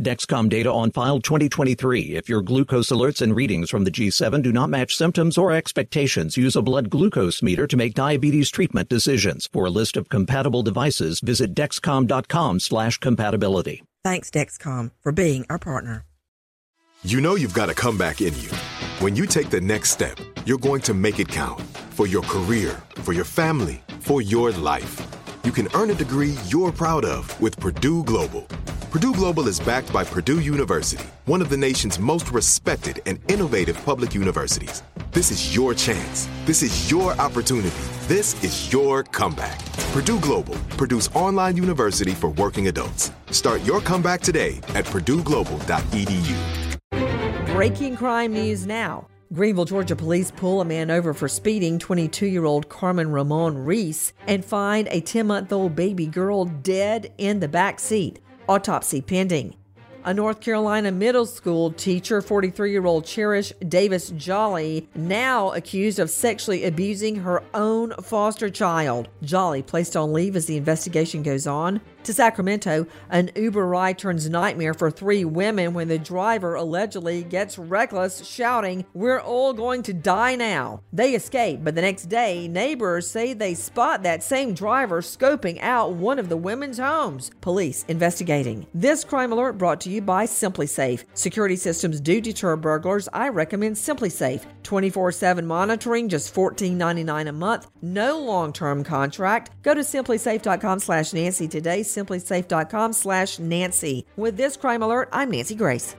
Dexcom data on file 2023. If your glucose alerts and readings from the G7 do not match symptoms or expectations, use a blood glucose meter to make diabetes treatment decisions. For a list of compatible devices, visit dexcom.com slash compatibility. Thanks, Dexcom, for being our partner. You know you've got a comeback in you. When you take the next step, you're going to make it count for your career, for your family, for your life. You can earn a degree you're proud of with Purdue Global. Purdue Global is backed by Purdue University, one of the nation's most respected and innovative public universities. This is your chance. This is your opportunity. This is your comeback. Purdue Global, Purdue's online university for working adults. Start your comeback today at purdueglobal.edu. Breaking crime news now. Greenville, Georgia police pull a man over for speeding 22 year old Carmen Ramon Reese and find a 10 month old baby girl dead in the back seat autopsy pending. A North Carolina middle school teacher, 43 year old Cherish Davis Jolly, now accused of sexually abusing her own foster child. Jolly placed on leave as the investigation goes on. To Sacramento, an Uber ride turns nightmare for three women when the driver allegedly gets reckless, shouting, We're all going to die now. They escape, but the next day, neighbors say they spot that same driver scoping out one of the women's homes. Police investigating. This crime alert brought to you by SimpliSafe. Security systems do deter burglars. I recommend SimpliSafe. 24 7 monitoring, just $14.99 a month. No long term contract. Go to simplisafe.com slash Nancy today simplisafe.com slash Nancy. With this crime alert, I'm Nancy Grace.